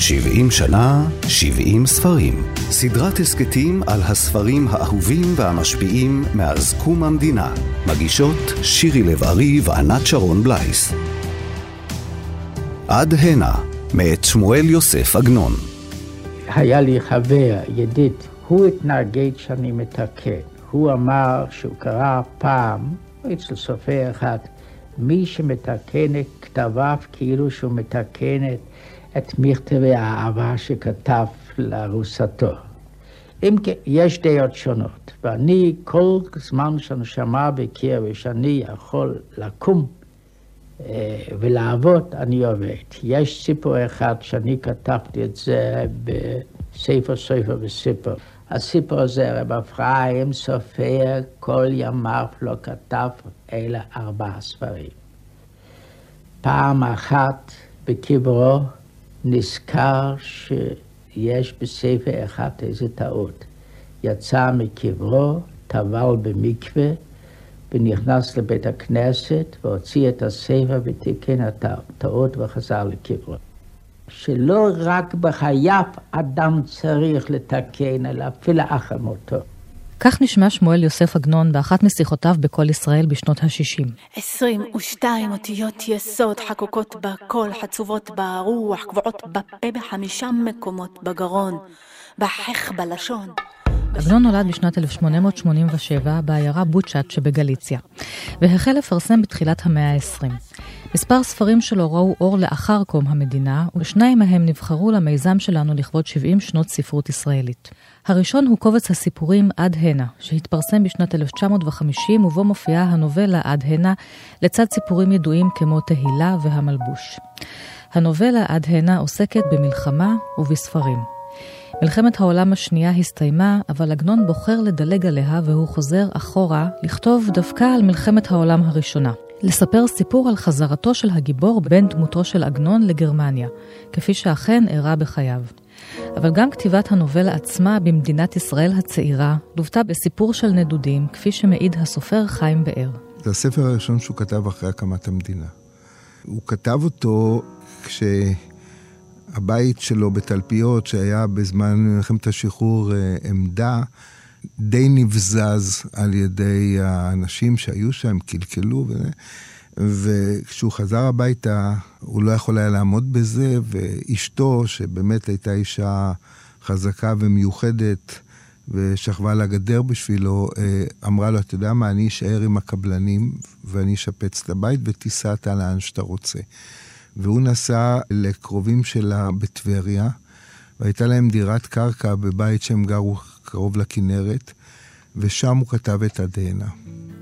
70 שנה, 70 ספרים. סדרת הסכתים על הספרים האהובים והמשפיעים מאז קום המדינה. מגישות שירי לב-ארי וענת שרון בלייס. עד הנה, מאת שמואל יוסף עגנון. היה לי חבר, ידיד, הוא התנגד שאני מתקן. הוא אמר שהוא קרא פעם, אצל סופר אחד, מי שמתקן את כתביו כאילו שהוא מתקן את, את מכתבי האהבה שכתב לארוסתו. אם כן, יש דעות שונות, ואני, כל זמן שאני שמע בקיר ושאני יכול לקום אה, ולעבוד, אני עובד. יש סיפור אחד שאני כתבתי את זה בספר ספר וסיפור. הסיפור הזה, רב אפרים סופר כל ימיו לא כתב אלא ארבעה ספרים. פעם אחת בקברו נזכר שיש בספר אחד איזה טעות. יצא מקברו, טבל במקווה, ונכנס לבית הכנסת, והוציא את הספר ותיקן את הטעות וחזר לקברו. שלא רק בחייו אדם צריך לתקן, אלא אפילו אחר מותו. כך נשמע שמואל יוסף עגנון באחת משיחותיו בקול ישראל בשנות ה-60. 22 אותיות יסוד חקוקות בקול, חצובות ברוח, קבועות בפה בחמישה מקומות בגרון, בחך בלשון. עגנון נולד בשנת 1887 בעיירה בוצ'אט שבגליציה, והחל לפרסם בתחילת המאה ה-20. מספר ספרים שלו ראו אור לאחר קום המדינה, ושניים מהם נבחרו למיזם שלנו לכבוד 70 שנות ספרות ישראלית. הראשון הוא קובץ הסיפורים עד הנה, שהתפרסם בשנת 1950 ובו מופיעה הנובלה עד הנה, לצד סיפורים ידועים כמו תהילה והמלבוש. הנובלה עד הנה עוסקת במלחמה ובספרים. מלחמת העולם השנייה הסתיימה, אבל עגנון בוחר לדלג עליה והוא חוזר אחורה לכתוב דווקא על מלחמת העולם הראשונה. לספר סיפור על חזרתו של הגיבור בין דמותו של עגנון לגרמניה, כפי שאכן אירע בחייו. אבל גם כתיבת הנובלה עצמה במדינת ישראל הצעירה לוותה בסיפור של נדודים, כפי שמעיד הסופר חיים באר. זה הספר הראשון שהוא כתב אחרי הקמת המדינה. הוא כתב אותו כשהבית שלו בתלפיות, שהיה בזמן מלחמת השחרור אה, עמדה, די נבזז על ידי האנשים שהיו שם, קלקלו וזה. וכשהוא חזר הביתה, הוא לא יכול היה לעמוד בזה, ואשתו, שבאמת הייתה אישה חזקה ומיוחדת, ושכבה על הגדר בשבילו, אה, אמרה לו, אתה יודע מה, אני אשאר עם הקבלנים, ואני אשפץ את הבית, ותיסע אתה לאן שאתה רוצה. והוא נסע לקרובים שלה בטבריה, והייתה להם דירת קרקע בבית שהם גרו קרוב לכנרת, ושם הוא כתב את הדהנה.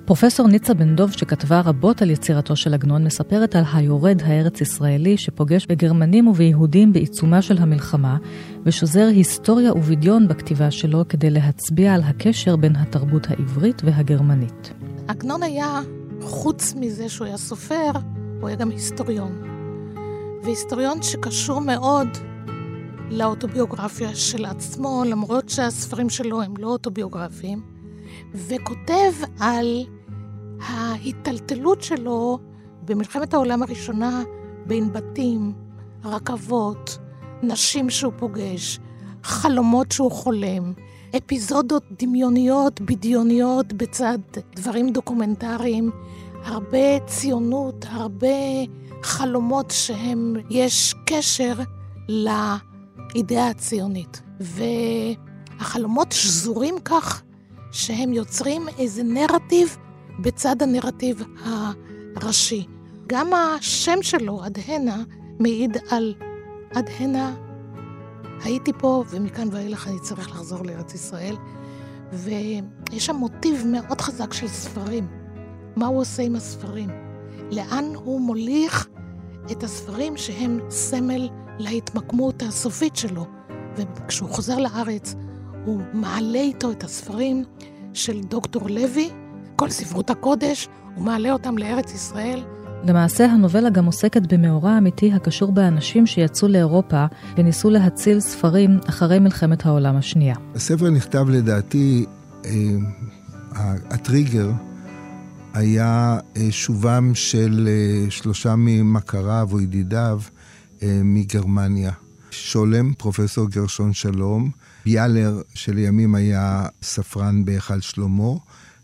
פרופסור ניצה בן דוב, שכתבה רבות על יצירתו של עגנון, מספרת על היורד הארץ-ישראלי שפוגש בגרמנים וביהודים בעיצומה של המלחמה, ושוזר היסטוריה ובדיון בכתיבה שלו כדי להצביע על הקשר בין התרבות העברית והגרמנית. עגנון היה, חוץ מזה שהוא היה סופר, הוא היה גם היסטוריון. והיסטוריון שקשור מאוד לאוטוביוגרפיה של עצמו, למרות שהספרים שלו הם לא אוטוביוגרפיים, וכותב על ההיטלטלות שלו במלחמת העולם הראשונה בין בתים, רכבות, נשים שהוא פוגש, חלומות שהוא חולם, אפיזודות דמיוניות, בדיוניות, בצד דברים דוקומנטריים, הרבה ציונות, הרבה חלומות שהם, יש קשר לאידאה הציונית. והחלומות שזורים כך שהם יוצרים איזה נרטיב בצד הנרטיב הראשי. גם השם שלו, אדהנה, מעיד על אדהנה, הייתי פה ומכאן ואילך אני צריך לחזור לארץ ישראל. ויש שם מוטיב מאוד חזק של ספרים. מה הוא עושה עם הספרים? לאן הוא מוליך את הספרים שהם סמל להתמקמות הסופית שלו. וכשהוא חוזר לארץ, הוא מעלה איתו את הספרים של דוקטור לוי, כל ספרות הקודש, הוא מעלה אותם לארץ ישראל. למעשה, הנובלה גם עוסקת במאורע אמיתי הקשור באנשים שיצאו לאירופה וניסו להציל ספרים אחרי מלחמת העולם השנייה. הספר נכתב לדעתי, אה, הטריגר היה אה, שובם של אה, שלושה ממכריו או ידידיו מגרמניה. שולם, פרופסור גרשון שלום, ביאלר שלימים היה ספרן בהיכל שלמה,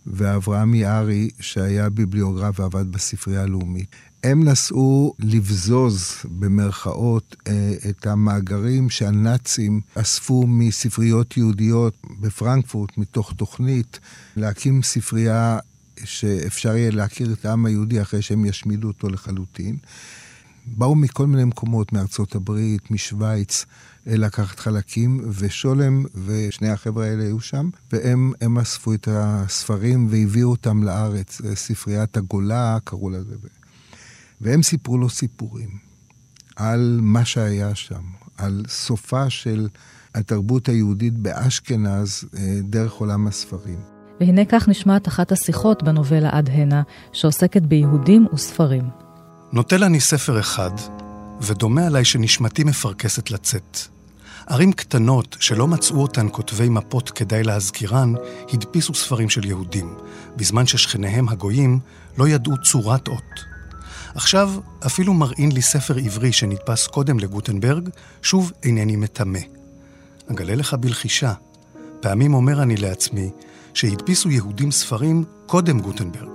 ואברהם יערי, שהיה ביבליוגרף ועבד בספרייה הלאומית. הם נסעו לבזוז, במרכאות, אה, את המאגרים שהנאצים אספו מספריות יהודיות בפרנקפורט, מתוך תוכנית, להקים ספרייה שאפשר יהיה להכיר את העם היהודי אחרי שהם ישמידו אותו לחלוטין. באו מכל מיני מקומות, מארצות הברית, משוויץ, אה, לקחת חלקים, ושולם ושני החבר'ה האלה היו שם, והם אספו את הספרים והביאו אותם לארץ, ספריית הגולה, קראו לזה. והם סיפרו לו סיפורים על מה שהיה שם, על סופה של התרבות היהודית באשכנז אה, דרך עולם הספרים. והנה כך נשמעת אחת השיחות בנובלה עד הנה, שעוסקת ביהודים וספרים. נוטל אני ספר אחד, ודומה עליי שנשמתי מפרכסת לצאת. ערים קטנות שלא מצאו אותן כותבי מפות כדאי להזכירן, הדפיסו ספרים של יהודים, בזמן ששכניהם הגויים לא ידעו צורת אות. עכשיו, אפילו מרעין לי ספר עברי שנדפס קודם לגוטנברג, שוב אינני מטמא. אגלה לך בלחישה, פעמים אומר אני לעצמי, שהדפיסו יהודים ספרים קודם גוטנברג,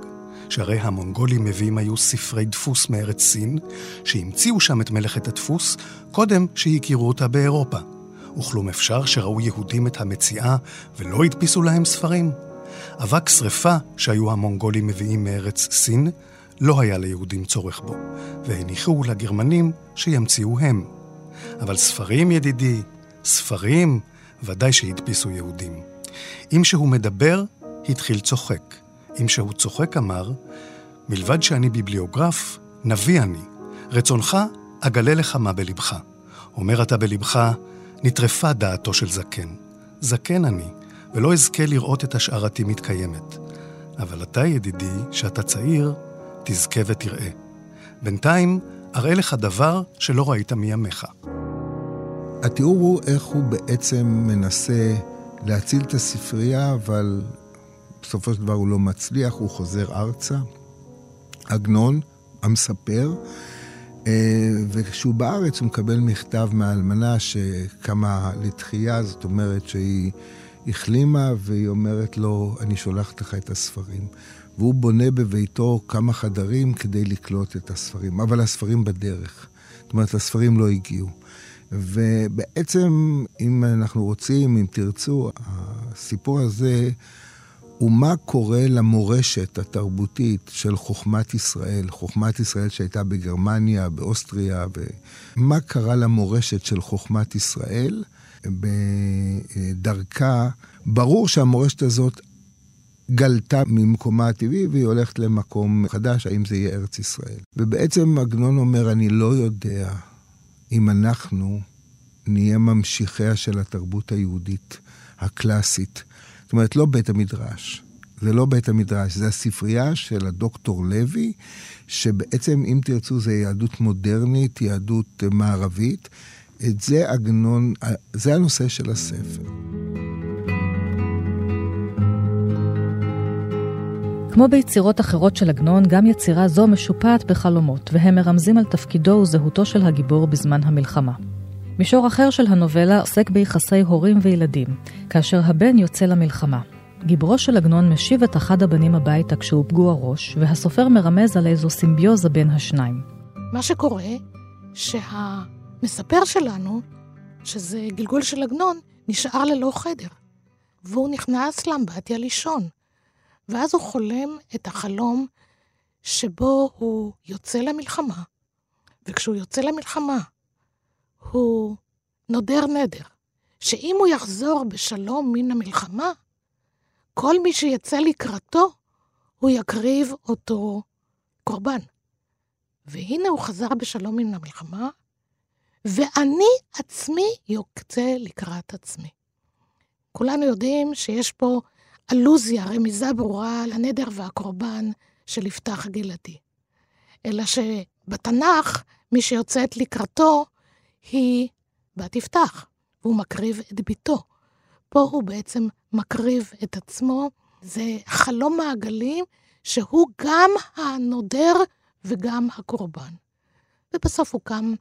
שהרי המונגולים מביאים היו ספרי דפוס מארץ סין, שהמציאו שם את מלאכת הדפוס קודם שהכירו אותה באירופה. וכלום אפשר שראו יהודים את המציאה ולא הדפיסו להם ספרים? אבק שרפה שהיו המונגולים מביאים מארץ סין, לא היה ליהודים צורך בו, והניחו לגרמנים שימציאו הם. אבל ספרים, ידידי, ספרים, ודאי שהדפיסו יהודים. אם שהוא מדבר, התחיל צוחק. אם שהוא צוחק אמר, מלבד שאני ביבליוגרף, נביא אני. רצונך, אגלה לך מה בלבך. אומר אתה בלבך, נטרפה דעתו של זקן. זקן אני, ולא אזכה לראות את השערתי מתקיימת. אבל אתה, ידידי, שאתה צעיר, תזכה ותראה. בינתיים, אראה לך דבר שלא ראית מימיך. התיאור הוא איך הוא בעצם מנסה להציל את הספרייה, אבל בסופו של דבר הוא לא מצליח, הוא חוזר ארצה. עגנון, המספר, אה, וכשהוא בארץ הוא מקבל מכתב מהאלמנה שקמה לתחייה, זאת אומרת שהיא החלימה, והיא אומרת לו, אני שולחת לך את הספרים. והוא בונה בביתו כמה חדרים כדי לקלוט את הספרים, אבל הספרים בדרך. זאת אומרת, הספרים לא הגיעו. ובעצם, אם אנחנו רוצים, אם תרצו, הסיפור הזה הוא מה קורה למורשת התרבותית של חוכמת ישראל, חוכמת ישראל שהייתה בגרמניה, באוסטריה, ומה קרה למורשת של חוכמת ישראל בדרכה. ברור שהמורשת הזאת גלתה ממקומה הטבעי והיא הולכת למקום חדש, האם זה יהיה ארץ ישראל. ובעצם עגנון אומר, אני לא יודע אם אנחנו נהיה ממשיכיה של התרבות היהודית הקלאסית. זאת אומרת, לא בית המדרש. זה לא בית המדרש, זה הספרייה של הדוקטור לוי, שבעצם, אם תרצו, זה יהדות מודרנית, יהדות מערבית. את זה עגנון, זה הנושא של הספר. כמו ביצירות אחרות של עגנון, גם יצירה זו משופעת בחלומות, והם מרמזים על תפקידו וזהותו של הגיבור בזמן המלחמה. מישור אחר של הנובלה עוסק ביחסי הורים וילדים, כאשר הבן יוצא למלחמה. גיבורו של עגנון משיב את אחד הבנים הביתה כשהוא פגוע ראש, והסופר מרמז על איזו סימביוזה בין השניים. מה שקורה, שהמספר שלנו, שזה גלגול של עגנון, נשאר ללא חדר, והוא נכנס לאמבטיה לישון. ואז הוא חולם את החלום שבו הוא יוצא למלחמה, וכשהוא יוצא למלחמה, הוא נודר נדר, שאם הוא יחזור בשלום מן המלחמה, כל מי שיצא לקראתו, הוא יקריב אותו קורבן. והנה הוא חזר בשלום מן המלחמה, ואני עצמי יוקצה לקראת עצמי. כולנו יודעים שיש פה אלוזיה, רמיזה ברורה לנדר והקורבן של יפתח גלעדי. אלא שבתנ"ך, מי שיוצאת לקראתו היא בת יפתח, והוא מקריב את ביתו. פה הוא בעצם מקריב את עצמו. זה חלום מעגלים שהוא גם הנודר וגם הקורבן. ובסוף הוא קם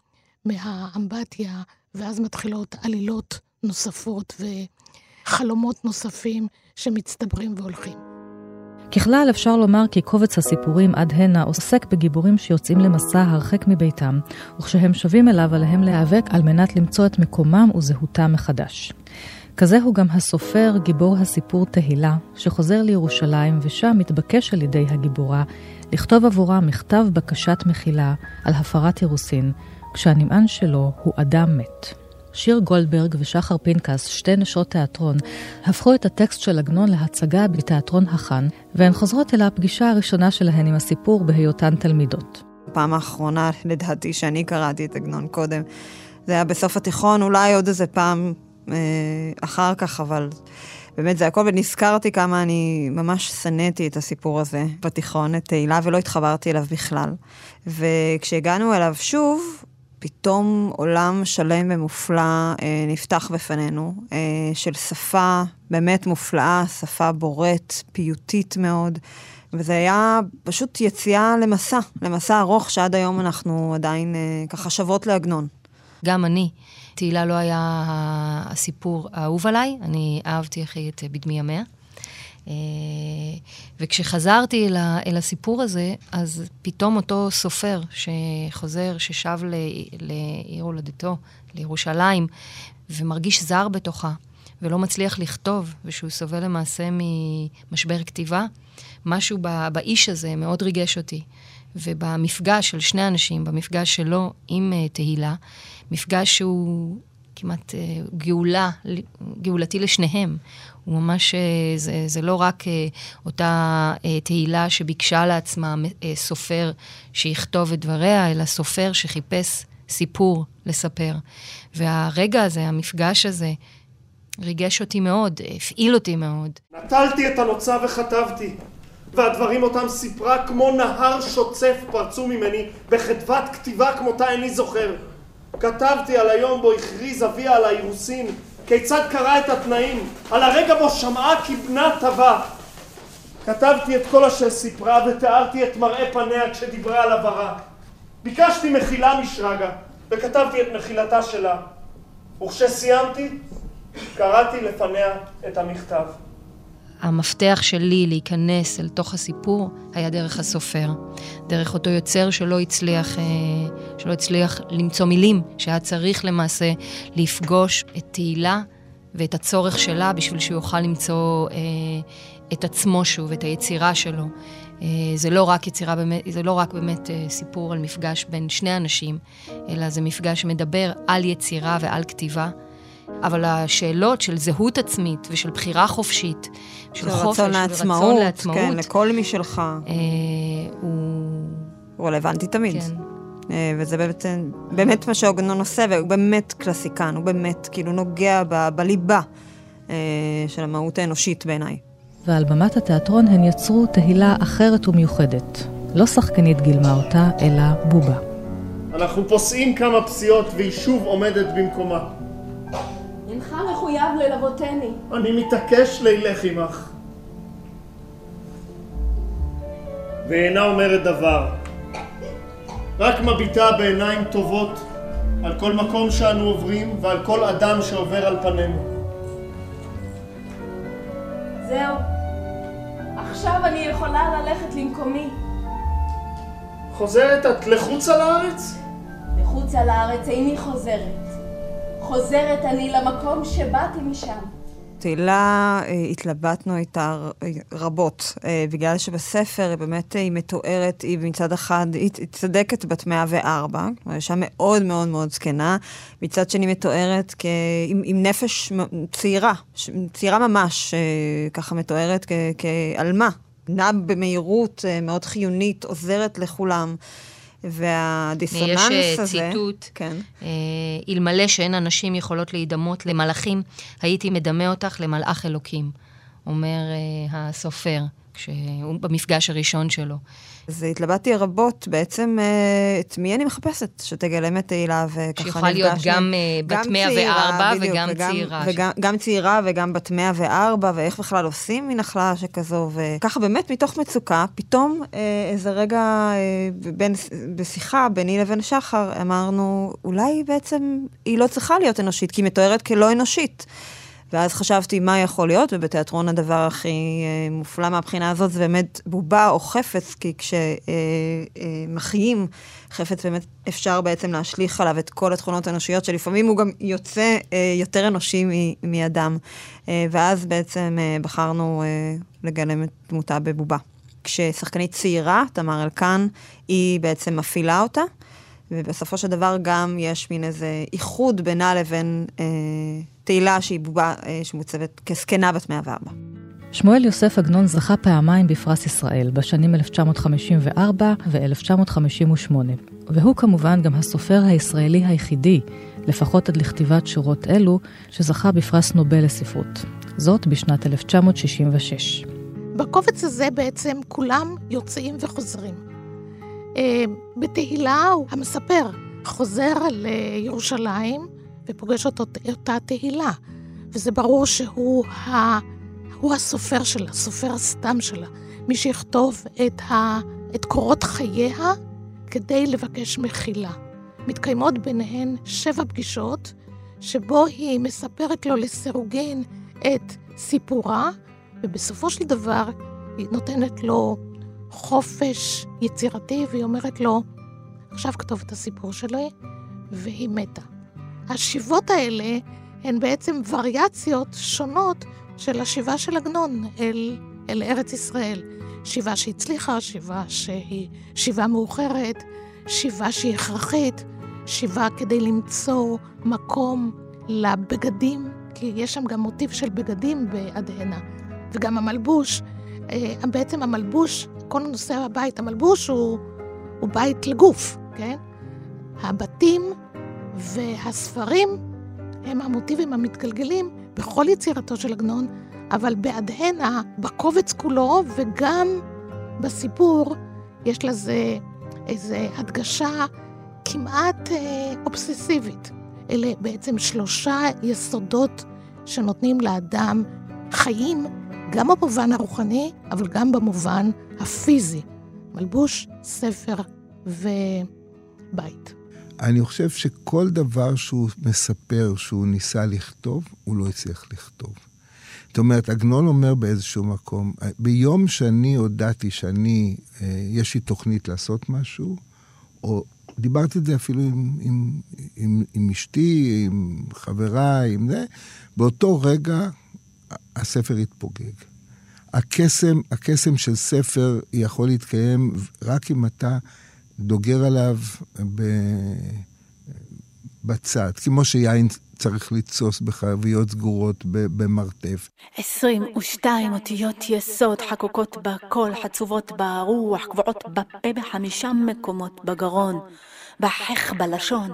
מהאמבטיה, ואז מתחילות עלילות נוספות וחלומות נוספים שמצטברים והולכים. ככלל אפשר לומר כי קובץ הסיפורים עד הנה עוסק בגיבורים שיוצאים למסע הרחק מביתם, וכשהם שבים אליו עליהם להיאבק על מנת למצוא את מקומם וזהותם מחדש. כזה הוא גם הסופר, גיבור הסיפור תהילה, שחוזר לירושלים ושם מתבקש על ידי הגיבורה לכתוב עבורה מכתב בקשת מחילה על הפרת אירוסין, כשהנמען שלו הוא אדם מת. שיר גולדברג ושחר פנקס, שתי נשות תיאטרון, הפכו את הטקסט של עגנון להצגה בתיאטרון החאן, והן חוזרות אל הפגישה הראשונה שלהן עם הסיפור בהיותן תלמידות. הפעם האחרונה, לדעתי, שאני קראתי את עגנון קודם, זה היה בסוף התיכון, אולי עוד איזה פעם אה, אחר כך, אבל באמת זה הכל, ונזכרתי כמה אני ממש שנאתי את הסיפור הזה בתיכון, את תהילה, ולא התחברתי אליו בכלל. וכשהגענו אליו שוב, פתאום עולם שלם ומופלא אה, נפתח בפנינו, אה, של שפה באמת מופלאה, שפה בורט, פיוטית מאוד, וזה היה פשוט יציאה למסע, למסע ארוך שעד היום אנחנו עדיין אה, ככה שוות לעגנון. גם אני. תהילה לא היה הסיפור האהוב עליי, אני אהבתי הכי את בדמי המאה. אה, וכשחזרתי אל, הסיפור הזה, אז פתאום אותו סופר שחוזר, ששב לעיר הולדתו, לירושלים, ומרגיש זר בתוכה, ולא מצליח לכתוב, ושהוא סובל למעשה ממשבר כתיבה, משהו באיש הזה מאוד ריגש אותי. ובמפגש של שני אנשים, במפגש שלו עם uh, תהילה, מפגש שהוא כמעט uh, גאולה, גאולתי לשניהם. הוא ממש, אה, זה, זה לא רק אה, אותה אה, תהילה שביקשה לעצמה סופר שיכתוב את דבריה, אלא סופר שחיפש סיפור לספר. והרגע הזה, המפגש הזה, ריגש אותי מאוד, הפעיל אותי מאוד. נטלתי את הנוצה וכתבתי, והדברים אותם סיפרה כמו נהר שוצף פרצו ממני, בחדוות כתיבה כמותה איני זוכר. כתבתי על היום בו הכריז אביה על האירוסין, כיצד קרא את התנאים, על הרגע בו שמעה כי בנה טבע. כתבתי את כל אשר סיפרה ותיארתי את מראה פניה כשדיברה על עברה. ביקשתי מחילה משרגא וכתבתי את מחילתה שלה. וכשסיימתי, קראתי לפניה את המכתב. המפתח שלי להיכנס אל תוך הסיפור היה דרך הסופר. דרך אותו יוצר שלא הצליח, אה, שלא הצליח למצוא מילים, שהיה צריך למעשה לפגוש את תהילה ואת הצורך שלה בשביל שהוא יוכל למצוא אה, את עצמו שוב, את היצירה שלו. אה, זה לא רק יצירה זה לא רק באמת סיפור על מפגש בין שני אנשים, אלא זה מפגש שמדבר על יצירה ועל כתיבה. אבל השאלות של זהות עצמית ושל בחירה חופשית, של חופש ורצון לעצמאות, כן, לכל מי שלך, אה, הוא... הוא רלוונטי תמיד. כן. אה, וזה באמת, באמת מה שעוגנון עושה, והוא באמת קלסיקן, הוא באמת כאילו נוגע ב, בליבה אה, של המהות האנושית בעיניי. ועל במת התיאטרון הן יצרו תהילה אחרת ומיוחדת. לא שחקנית גילמה אותה, אלא בובה. אנחנו פוסעים כמה פסיעות והיא שוב עומדת במקומה. ללוותני. אני מתעקש לילך עמך. ואינה אומרת דבר. רק מביטה בעיניים טובות על כל מקום שאנו עוברים ועל כל אדם שעובר על פנינו. זהו. עכשיו אני יכולה ללכת למקומי. חוזרת את לחוץ על הארץ? לחוץ על הארץ איני חוזרת. חוזרת אני למקום שבאתי משם. תהילה, אה, התלבטנו איתה רבות, אה, בגלל שבספר היא באמת, היא מתוארת, היא מצד אחד, היא צדקת בת 104, אישה מאוד מאוד מאוד זקנה, מצד שני מתוארת כ... עם, עם נפש צעירה, צעירה ממש, אה, ככה מתוארת כעלמה, נעה במהירות מאוד חיונית, עוזרת לכולם. והדיסוננס הזה... יש ציטוט, כן. אה, אלמלא שאין אנשים יכולות להידמות למלאכים, הייתי מדמה אותך למלאך אלוקים. אומר אה, הסופר, כשהוא במפגש הראשון שלו. אז התלבטתי רבות בעצם אה, את מי אני מחפשת שתגלם את תהילה, וככה נפגשנו. שיכולה להיות גם אה, בת 104 וגם וגם, צעירה. וגם גם צעירה וגם בת 104, ואיך בכלל עושים מין החלאה שכזו, וככה באמת מתוך מצוקה, פתאום אה, איזה רגע בין, בשיחה ביני לבין שחר, אמרנו, אולי בעצם היא לא צריכה להיות אנושית, כי היא מתוארת כלא אנושית. ואז חשבתי מה יכול להיות, ובתיאטרון הדבר הכי אה, מופלא מהבחינה הזאת זה באמת בובה או חפץ, כי כשמחיים אה, אה, חפץ באמת אפשר בעצם להשליך עליו את כל התכונות האנושיות, שלפעמים הוא גם יוצא יותר אנושי מאדם. ואז בעצם בחרנו לגלם את דמותה בבובה. כששחקנית צעירה, תמר אלקן, היא בעצם מפעילה אותה. ובסופו של דבר גם יש מין איזה איחוד בינה לבין אה, תהילה שהיא בובה אה, שמוצבת כזקנה בת 104. שמואל יוסף עגנון זכה פעמיים בפרס ישראל, בשנים 1954 ו-1958, והוא כמובן גם הסופר הישראלי היחידי, לפחות עד לכתיבת שורות אלו, שזכה בפרס נובל לספרות. זאת בשנת 1966. בקובץ הזה בעצם כולם יוצאים וחוזרים. אה, בתהילה המספר חוזר לירושלים ופוגש אותו, אותה תהילה, וזה ברור שהוא ה, הוא הסופר שלה, סופר הסתם שלה, מי שיכתוב את, ה, את קורות חייה כדי לבקש מחילה. מתקיימות ביניהן שבע פגישות, שבו היא מספרת לו לסירוגין את סיפורה, ובסופו של דבר היא נותנת לו חופש יצירתי, והיא אומרת לו, עכשיו כתוב את הסיפור שלי, והיא מתה. השיבות האלה הן בעצם וריאציות שונות של השיבה של עגנון אל, אל ארץ ישראל. שיבה שהצליחה, שיבה שהיא שיבה מאוחרת, שיבה שהיא הכרחית, שיבה כדי למצוא מקום לבגדים, כי יש שם גם מוטיב של בגדים באדהנה, וגם המלבוש. אה, בעצם המלבוש, כל נושא הבית, המלבוש הוא, הוא בית לגוף, כן? הבתים והספרים הם המוטיבים המתגלגלים בכל יצירתו של עגנון, אבל באדהנה, בקובץ כולו וגם בסיפור, יש לזה איזו הדגשה כמעט אה, אובססיבית. אלה בעצם שלושה יסודות שנותנים לאדם חיים, גם במובן הרוחני, אבל גם במובן הפיזי. מלבוש, ספר ובית. אני חושב שכל דבר שהוא מספר שהוא ניסה לכתוב, הוא לא הצליח לכתוב. זאת אומרת, עגנון אומר באיזשהו מקום, ביום שאני הודעתי שאני, אה, יש לי תוכנית לעשות משהו, או דיברתי את זה אפילו עם, עם, עם, עם אשתי, עם חבריי, עם זה, באותו רגע הספר התפוגג. הקסם, הקסם של ספר יכול להתקיים רק אם אתה דוגר עליו ב... בצד, כמו שיין צריך לתסוס בחביות סגורות במרתף. 22 אותיות יסוד חקוקות בקול, חצובות ברוח, קבועות בפה בחמישה מקומות בגרון, בחך בלשון.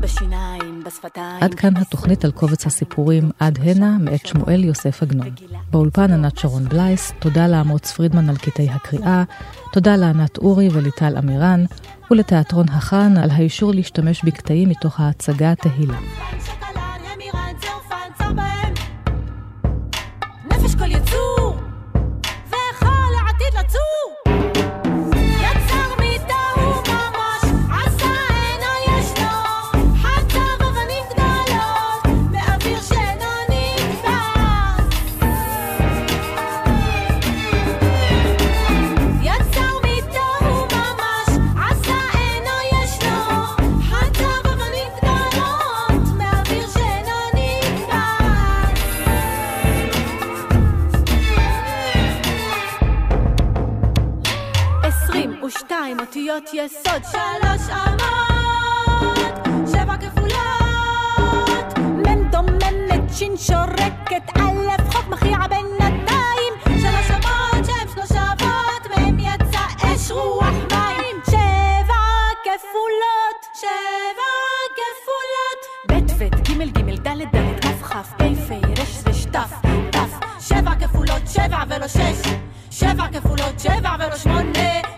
בשיניים, בשפתיים. עד כאן התוכנית על קובץ הסיפורים עד הנה מאת שמואל יוסף עגנון. באולפן ענת שרון בלייס, תודה לאמוץ פרידמן על קטעי הקריאה, תודה לענת אורי וליטל אמירן, ולתיאטרון החאן על האישור להשתמש בקטעים מתוך ההצגה תהילה. אותיות יסוד שלוש אמות, שבע כפולות, מ' דוממת, ש' שורקת, א' חוק מכריע בינתיים, שלוש אמות שהן שלושה אבות, מהם יצא אש רוח מים, שבע כפולות, שבע כפולות, ב', ב', ג', ג', ד', ד', כ', כ', פ', פ', ר', ר', ת', ת' שבע כפולות שבע ולא שש. שבע כפולות שבע ולא שמונה